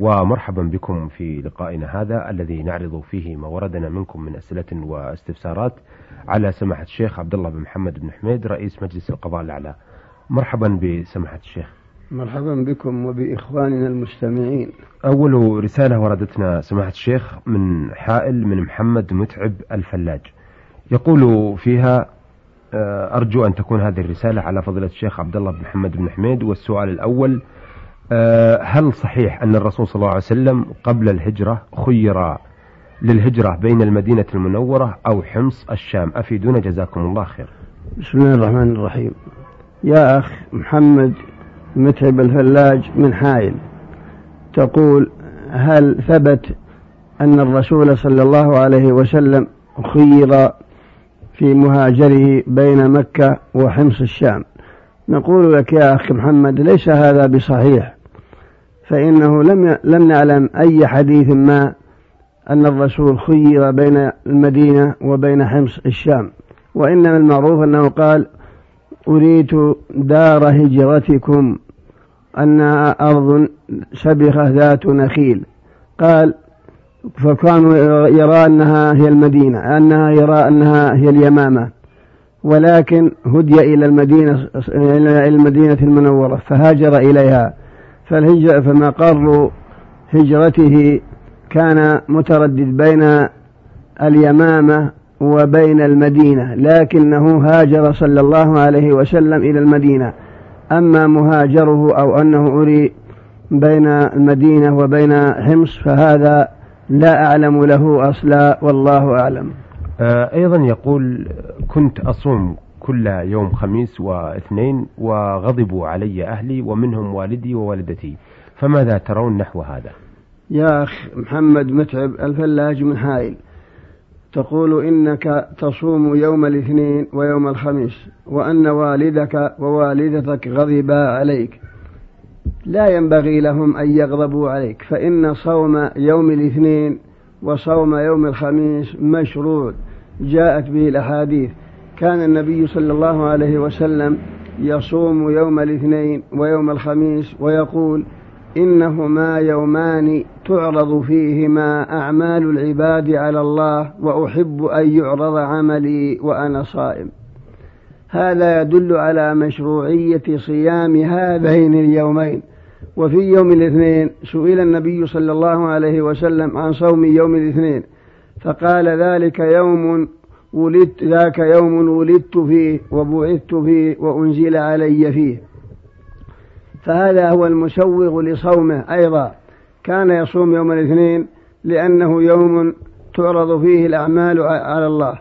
ومرحبا بكم في لقائنا هذا الذي نعرض فيه ما وردنا منكم من أسئلة واستفسارات على سماحة الشيخ عبد الله بن محمد بن حميد رئيس مجلس القضاء الأعلى. مرحبا بسماحة الشيخ. مرحبا بكم وبإخواننا المستمعين. أول رسالة وردتنا سماحة الشيخ من حائل من محمد متعب الفلاج. يقول فيها آه، أرجو أن تكون هذه الرسالة على فضيلة الشيخ عبد الله بن محمد بن حميد. والسؤال الأول هل صحيح أن الرسول صلى الله عليه وسلم قبل الهجرة خير للهجرة بين المدينة المنورة أو حمص الشام؟ أفيدونا جزاكم الله خير. بسم الله الرحمن الرحيم. يا أخ محمد متعب الفلاج من حائل. تقول هل ثبت أن الرسول صلى الله عليه وسلم خير في مهاجره بين مكة وحمص الشام؟ نقول لك يا أخي محمد ليس هذا بصحيح فإنه لم لم نعلم أي حديث ما أن الرسول خير بين المدينة وبين حمص الشام وإنما المعروف أنه قال أريد دار هجرتكم أنها أرض سبخة ذات نخيل. قال فكانوا يرى أنها هي المدينة أنها يرى أنها هي اليمامة. ولكن هدي إلى المدينة إلى المدينة المنورة فهاجر إليها. فالهجرة فمقر هجرته كان متردد بين اليمامة وبين المدينة لكنه هاجر صلى الله عليه وسلم إلى المدينة. أما مهاجره أو أنه أري بين المدينة وبين حمص فهذا لا أعلم له أصلا والله أعلم. أيضا يقول كنت أصوم كل يوم خميس واثنين وغضبوا علي أهلي ومنهم والدي ووالدتي. فماذا ترون نحو هذا؟ يا أخ محمد متعب الفلاج من حائل تقول إنك تصوم يوم الاثنين ويوم الخميس وأن والدك ووالدتك غضبا عليك. لا ينبغي لهم أن يغضبوا عليك فإن صوم يوم الاثنين وصوم يوم الخميس مشروع. جاءت به الأحاديث. كان النبي صلى الله عليه وسلم يصوم يوم الاثنين ويوم الخميس ويقول إنهما يومان تعرض فيهما أعمال العباد على الله وأحب أن يعرض عملي وأنا صائم. هذا يدل على مشروعية صيام هذين اليومين. وفي يوم الاثنين سئل النبي صلى الله عليه وسلم عن صوم يوم الاثنين فقال ذلك يوم ولدت ذاك يوم ولدت فيه وبعثت فيه وأنزل علي فيه. فهذا هو المسوغ لصومه أيضا. كان يصوم يوم الاثنين لأنه يوم تعرض فيه الأعمال على الله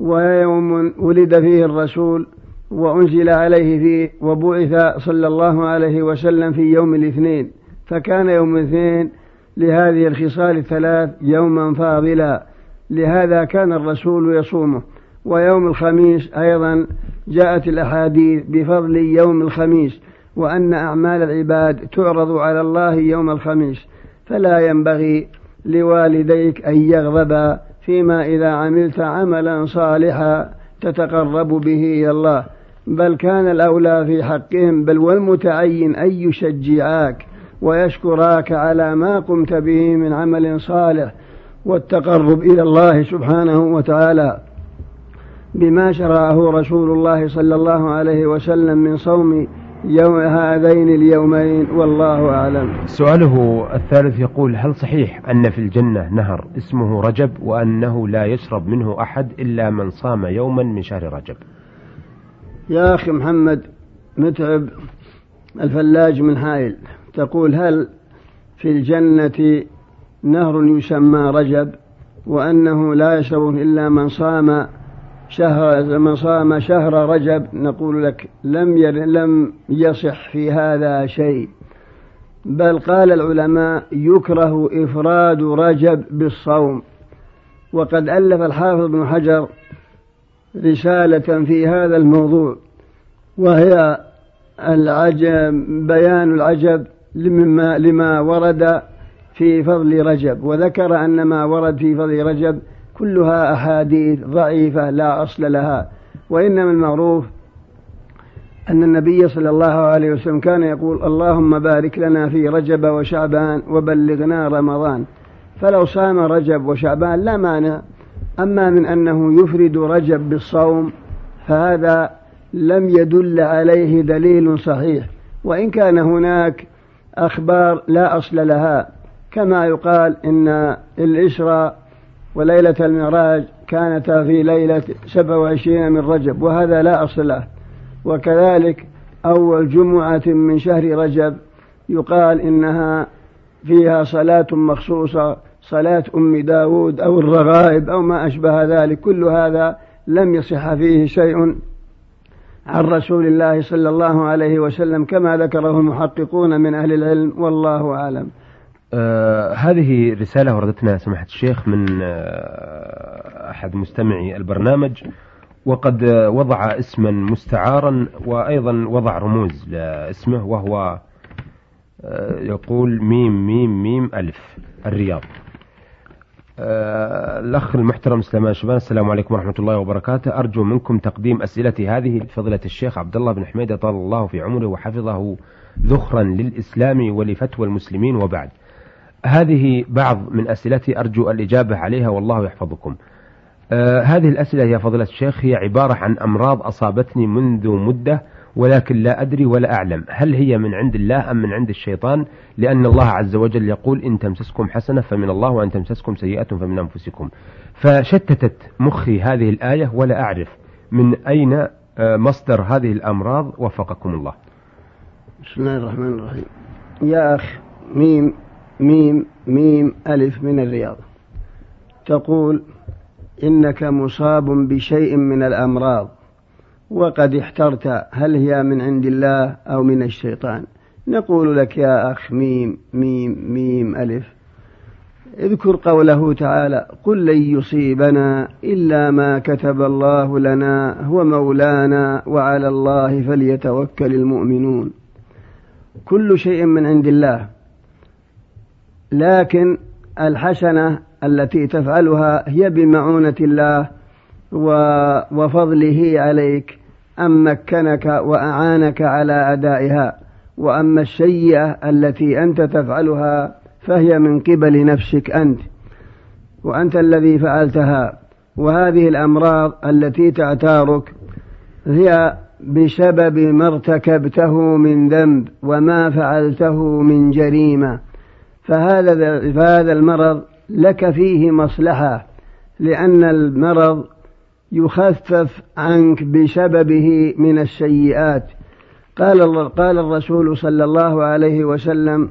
ويوم ولد فيه الرسول وأنزل عليه فيه وبعث صلى الله عليه وسلم في يوم الاثنين فكان يوم الاثنين لهذه الخصال الثلاث يوما فاضلا. لهذا كان الرسول يصومه. ويوم الخميس أيضا جاءت الأحاديث بفضل يوم الخميس وأن أعمال العباد تعرض على الله يوم الخميس. فلا ينبغي لوالديك أن يغضبا فيما إذا عملت عملا صالحا تتقرب به إلى الله. بل كان الأولى في حقهم بل والمتعين أن يشجعاك ويشكراك على ما قمت به من عمل صالح والتقرب إلى الله سبحانه وتعالى بما شرعه رسول الله صلى الله عليه وسلم من صوم يوم هذين اليومين والله أعلم. سؤاله الثالث يقول هل صحيح أن في الجنة نهر اسمه رجب وأنه لا يشرب منه أحد إلا من صام يوما من شهر رجب؟ يا أخي محمد متعب الفلاج من حائل تقول هل في الجنة نهر يسمى رجب؟ وأنه لا يشرب إلا من صام شهر من صام شهر رجب. نقول لك لم لم يصح في هذا شيء. بل قال العلماء يكره إفراد رجب بالصوم. وقد ألف الحافظ ابن حجر رسالة في هذا الموضوع وهي العجب بيان العجب لما, لما ورد في فضل رجب وذكر أن ما ورد في فضل رجب كلها أحاديث ضعيفة لا أصل لها وإنما المعروف أن النبي صلى الله عليه وسلم كان يقول اللهم بارك لنا في رجب وشعبان وبلغنا رمضان فلو صام رجب وشعبان لا مانع أما من أنه يفرد رجب بالصوم فهذا لم يدل عليه دليل صحيح وإن كان هناك أخبار لا أصل لها كما يقال إن الإسراء وليلة المعراج كانتا في ليلة 27 من رجب وهذا لا أصل له. وكذلك أول جمعة من شهر رجب يقال إنها فيها صلاة مخصوصة صلاة أم داود أو الرغائب أو ما أشبه ذلك كل هذا لم يصح فيه شيء عن رسول الله صلى الله عليه وسلم كما ذكره المحققون من أهل العلم والله أعلم. آه هذه رسالة وردتنا سماحة الشيخ من آه أحد مستمعي البرنامج وقد وضع اسما مستعارا وأيضا وضع رموز لاسمه وهو آه يقول ميم ميم ميم ألف الرياض. آه، الأخ المحترم سليمان شبان السلام عليكم ورحمة الله وبركاته. أرجو منكم تقديم أسئلتي هذه لفضيلة الشيخ عبد الله بن حميدة طال الله في عمره وحفظه ذخرا للإسلام ولفتوى المسلمين وبعد. هذه بعض من أسئلتي أرجو الإجابة عليها والله يحفظكم. آه هذه الأسئلة يا فضيلة الشيخ هي عبارة عن أمراض أصابتني منذ مدة ولكن لا أدري ولا أعلم. هل هي من عند الله أم من عند الشيطان؟ لأن الله عز وجل يقول إن تمسسكم حسنة فمن الله وأن تمسسكم سيئة فمن أنفسكم. فشتتت مخي هذه الآية ولا أعرف من أين آه، مصدر هذه الأمراض وفقكم الله. بسم الله الرحمن الرحيم. يا أخ ميم ميم ميم ألف من الرياض. تقول إنك مصاب بشيء من الأمراض. وقد احترت هل هي من عند الله أو من الشيطان. نقول لك يا أخ ميم ميم ميم ألف. اذكر قوله تعالى قل لن يصيبنا إلا ما كتب الله لنا هو مولانا وعلى الله فليتوكل المؤمنون. كل شيء من عند الله. لكن الحسنة التي تفعلها هي بمعونة الله وفضله عليك. أن مكنك وأعانك على أدائها وأما السيئة التي أنت تفعلها فهي من قبل نفسك أنت وأنت الذي فعلتها. وهذه الأمراض التي تعتارك هي بسبب ما ارتكبته من ذنب وما فعلته من جريمة. فهذا فهذا المرض لك فيه مصلحة لأن المرض يخفف عنك بسببه من السيئات. قال قال الرسول صلى الله عليه وسلم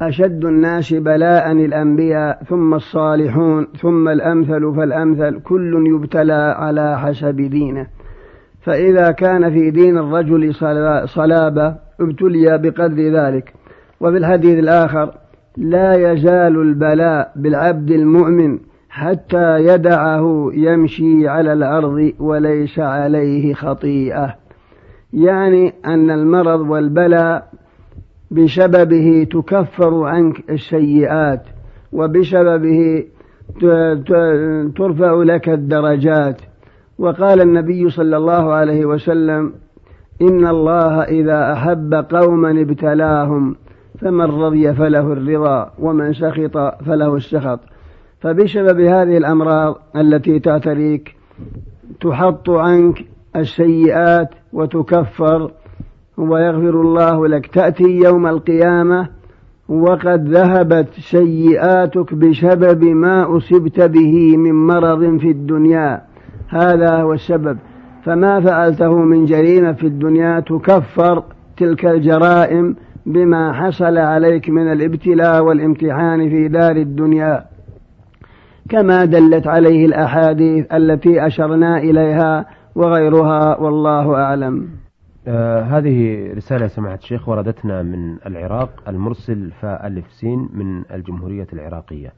أشد الناس بلاء الأنبياء ثم الصالحون ثم الأمثل فالأمثل كل يبتلى على حسب دينه. فإذا كان في دين الرجل صلابة ابتلي بقدر ذلك. وفي الحديث الآخر لا يزال البلاء بالعبد المؤمن حتى يدعه يمشي على الأرض وليس عليه خطيئة. يعني أن المرض والبلاء بسببه تكفر عنك السيئات وبسببه ترفع لك الدرجات. وقال النبي صلى الله عليه وسلم إن الله إذا أحب قوما ابتلاهم فمن رضي فله الرضا ومن سخط فله السخط. فبسبب هذه الأمراض التي تعتريك تحط عنك السيئات وتكفر ويغفر الله لك. تأتي يوم القيامة وقد ذهبت سيئاتك بسبب ما أصبت به من مرض في الدنيا. هذا هو السبب. فما فعلته من جريمة في الدنيا تكفر تلك الجرائم بما حصل عليك من الابتلاء والامتحان في دار الدنيا. كما دلت عليه الأحاديث التي أشرنا إليها وغيرها والله أعلم. آه هذه رسالة سماحة الشيخ وردتنا من العراق المرسل فألف سين من الجمهورية العراقية.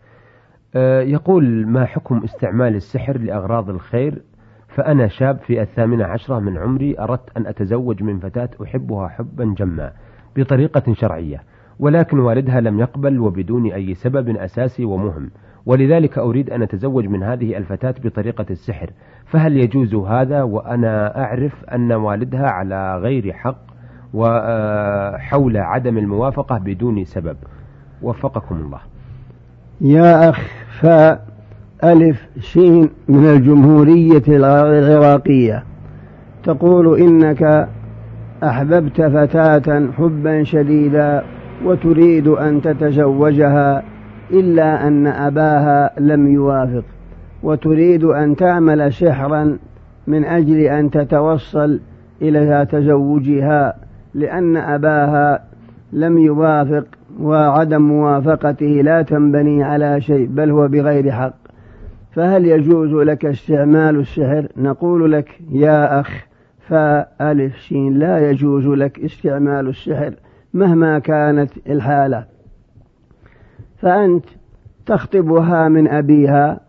آه، يقول ما حكم استعمال السحر لأغراض الخير؟ فأنا شاب في الثامنة عشرة من عمري أردت أن أتزوج من فتاة أحبها حبا جما بطريقة شرعية. ولكن والدها لم يقبل وبدون أي سبب أساسي ومهم. ولذلك أريد أن أتزوج من هذه الفتاة بطريقة السحر. فهل يجوز هذا وأنا أعرف أن والدها على غير حق وحول عدم الموافقة بدون سبب. وفقكم الله. يا أخ فاء ألف شين من الجمهورية العراقية. تقول إنك أحببت فتاة حبا شديدا. وتريد أن تتزوجها إلا أن أباها لم يوافق وتريد أن تعمل سحرا من أجل أن تتوصل إلى تزوجها لأن أباها لم يوافق وعدم موافقته لا تنبني على شيء بل هو بغير حق. فهل يجوز لك استعمال السحر؟ نقول لك يا أخ فألف شين لا يجوز لك استعمال السحر مهما كانت الحالة. فأنت تخطبها من أبيها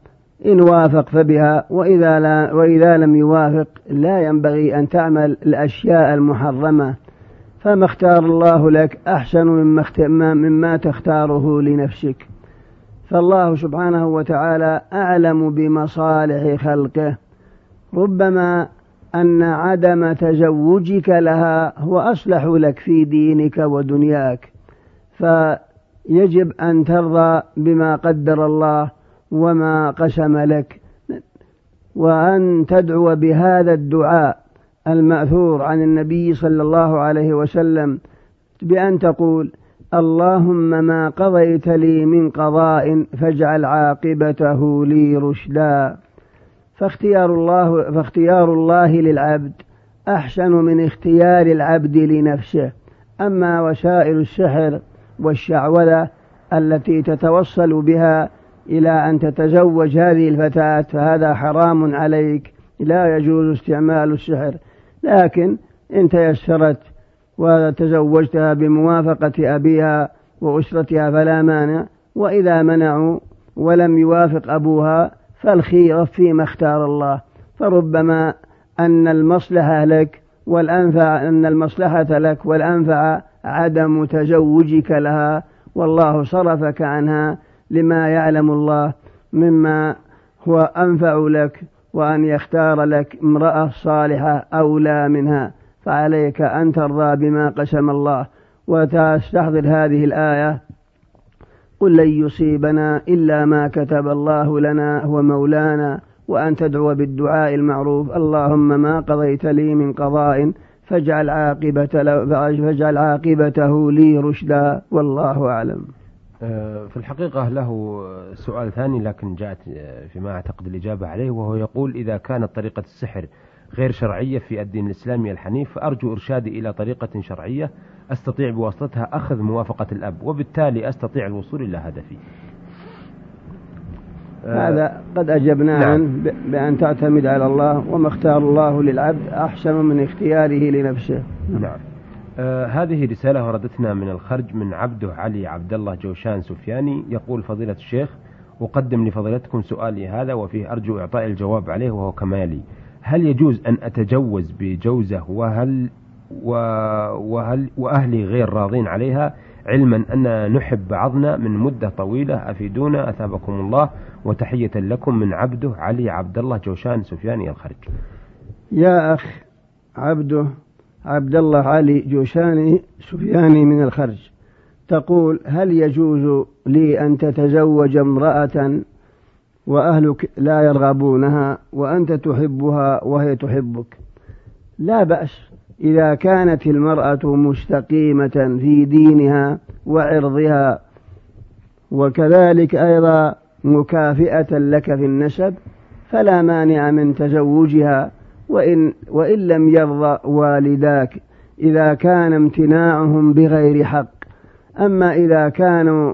إن وافق فبها وإذا, لا وإذا لم يوافق لا ينبغي أن تعمل الأشياء المحرمة. فما اختار الله لك أحسن مما, مما تختاره لنفسك. فالله سبحانه وتعالى أعلم بمصالح خلقه. ربما أن عدم تزوجك لها هو أصلح لك في دينك ودنياك. فيجب أن ترضى بما قدر الله وما قسم لك. وأن تدعو بهذا الدعاء المأثور عن النبي صلى الله عليه وسلم بأن تقول اللهم ما قضيت لي من قضاء فاجعل عاقبته لي رشدا. فاختيار الله فاختيار الله للعبد أحسن من اختيار العبد لنفسه. أما وسائل السحر والشعوذة التي تتوصل بها إلى أن تتزوج هذه الفتاة فهذا حرام عليك. لا يجوز استعمال السحر. لكن إن تيسرت وتزوجتها بموافقة أبيها وأسرتها فلا مانع. وإذا منعوا ولم يوافق أبوها فالخير فيما اختار الله. فربما أن المصلحة لك والأنفع أن المصلحة لك والأنفع عدم تزوجك لها. والله صرفك عنها لما يعلم الله مما هو أنفع لك وأن يختار لك امرأة صالحة أولى منها. فعليك أن ترضى بما قسم الله. وتستحضر هذه الآية قل لن يصيبنا إلا ما كتب الله لنا هو مولانا وأن تدعو بالدعاء المعروف. اللهم ما قضيت لي من قضاء فاجعل عاقبة فاجعل عاقبته لي رشدا والله أعلم. آه، في الحقيقة له سؤال ثاني لكن جاءت آه، فيما أعتقد الإجابة عليه وهو يقول إذا كانت طريقة السحر غير شرعية في الدين الإسلامي الحنيف فأرجو إرشادي إلى طريقة شرعية أستطيع بواسطتها أخذ موافقة الأب وبالتالي أستطيع الوصول إلى هدفي. آه، هذا قد أجبنا نعم. عنه بأن تعتمد على الله وما اختار الله للعبد أحسن من اختياره لنفسه. نعم. آه هذه رسالة وردتنا من الخرج من عبده علي عبد الله جوشان سفياني. يقول فضيلة الشيخ أقدم لفضيلتكم سؤالي هذا وفيه أرجو إعطاء الجواب عليه وهو كما يلي هل يجوز أن أتجوز بجوزة وهل وهل وأهلي غير راضين عليها علما أن نحب بعضنا من مدة طويلة؟ أفيدونا؟ أثابكم الله. وتحية لكم من عبده علي عبد الله جوشان سفياني الخرج يا أخ عبده عبد الله علي جوشاني سفياني من الخرج تقول هل يجوز لي أن تتزوج امرأة وأهلك لا يرغبونها وأنت تحبها وهي تحبك. لا بأس إذا كانت المرأة مستقيمة في دينها وعرضها وكذلك أيضا مكافئة لك في النسب فلا مانع من تزوجها وإن, وإن لم يرضى والداك إذا كان امتناعهم بغير حق. أما إذا كانوا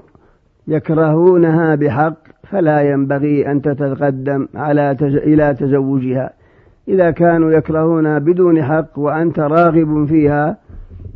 يكرهونها بحق فلا ينبغي أن تتقدم على تز... إلى تزوجها. إذا كانوا يكرهونها بدون حق وأنت راغب فيها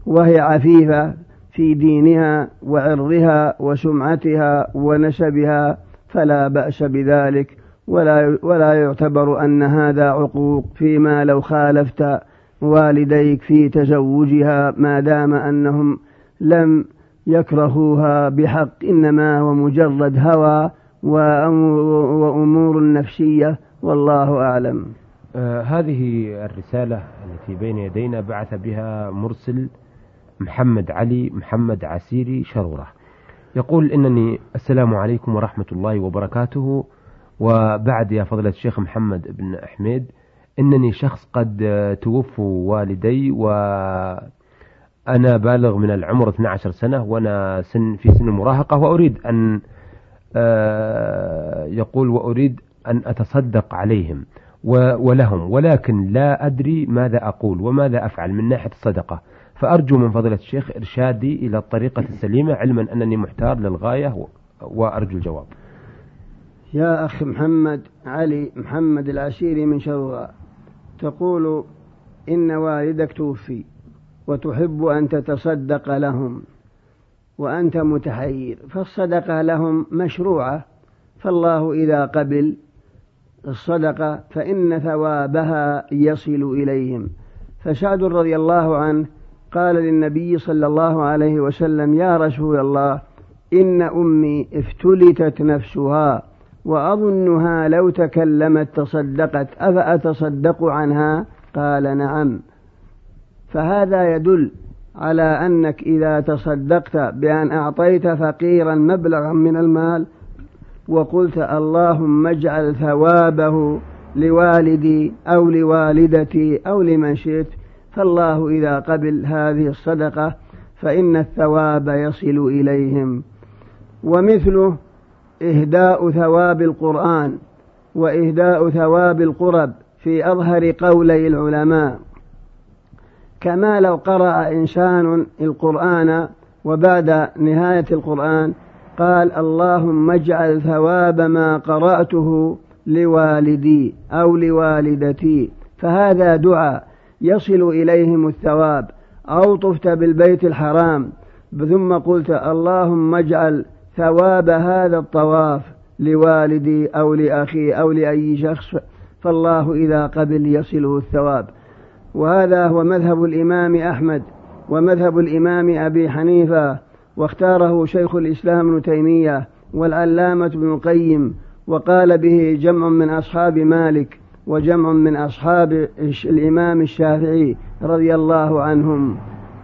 وهي عفيفة في دينها وعرضها وسمعتها ونسبها فلا بأس بذلك. ولا ولا يعتبر أن هذا عقوق فيما لو خالفت والديك في تزوجها ما دام أنهم لم يكرهوها بحق إنما هو مجرد هوى وأمور نفسية والله أعلم. آه هذه الرسالة التي بين يدينا بعث بها مرسل محمد علي محمد عسيري شرورة. يقول إنني السلام عليكم ورحمة الله وبركاته. وبعد يا فضلة الشيخ محمد بن حميد إنني شخص قد توفوا والدي وأنا بالغ من العمر 12 سنة وأنا سن في سن المراهقة وأريد أن يقول وأريد أن أتصدق عليهم ولهم ولكن لا أدري ماذا أقول وماذا أفعل من ناحية الصدقة. فأرجو من فضيلة الشيخ إرشادي إلى الطريقة السليمة علما أنني محتار للغاية وأرجو الجواب. يا أخ محمد علي محمد العشيري من شروع تقول إن والدك توفي وتحب أن تتصدق لهم. وأنت متحير فالصدقة لهم مشروعة. فالله إذا قبل الصدقة فإن ثوابها يصل إليهم. فسعد رضي الله عنه قال للنبي صلى الله عليه وسلم يا رسول الله إن أمي افتلتت نفسها وأظنها لو تكلمت تصدقت أفأتصدق عنها؟ قال نعم. فهذا يدل على أنك إذا تصدقت بأن أعطيت فقيرا مبلغا من المال وقلت اللهم اجعل ثوابه لوالدي أو لوالدتي أو لمن شئت فالله إذا قبل هذه الصدقة فإن الثواب يصل إليهم. ومثله إهداء ثواب القرآن وإهداء ثواب القرب في أظهر قولي العلماء. كما لو قرأ إنسان القرآن وبعد نهاية القرآن قال اللهم اجعل ثواب ما قرأته لوالدي أو لوالدتي فهذا دعاء يصل إليهم الثواب. أو طفت بالبيت الحرام ثم قلت اللهم اجعل ثواب هذا الطواف لوالدي أو لأخي أو لأي شخص فالله إذا قبل يصله الثواب. وهذا هو مذهب الإمام أحمد ومذهب الإمام أبي حنيفة واختاره شيخ الإسلام ابن تيمية والعلامة ابن القيم وقال به جمع من أصحاب مالك وجمع من أصحاب الإمام الشافعي رضي الله عنهم.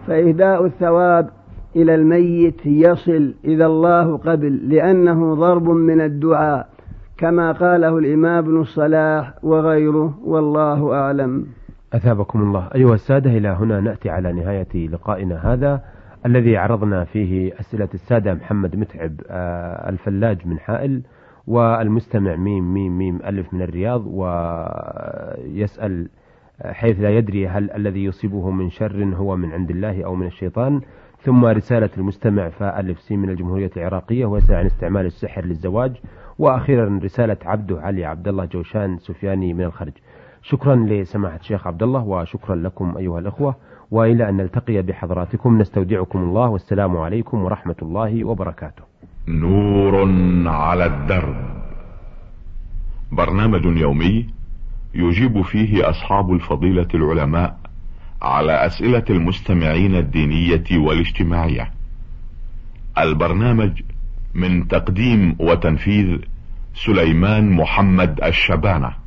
فإهداء الثواب إلى الميت يصل إذا الله قبل لأنه ضرب من الدعاء كما قاله الإمام ابن الصلاح وغيره والله أعلم. أثابكم الله. أيها السادة إلى هنا نأتي على نهاية لقائنا هذا الذي عرضنا فيه أسئلة السادة محمد متعب آه، الفلاج من حائل والمستمع ميم ميم ميم ألف من الرياض ويسأل حيث لا يدري هل الذي يصيبه من شر هو من عند الله أو من الشيطان. ثم رسالة المستمع فألف سي من الجمهورية العراقية ويسأل عن استعمال السحر للزواج. وأخيرا رسالة عبده علي عبد الله جوشان سفياني من الخرج شكرا لسماحة الشيخ عبد الله وشكرا لكم أيها الأخوة وإلى أن نلتقي بحضراتكم نستودعكم الله والسلام عليكم ورحمة الله وبركاته. نور على الدرب. برنامج يومي يجيب فيه أصحاب الفضيلة العلماء على أسئلة المستمعين الدينية والاجتماعية. البرنامج من تقديم وتنفيذ سليمان محمد الشبانة.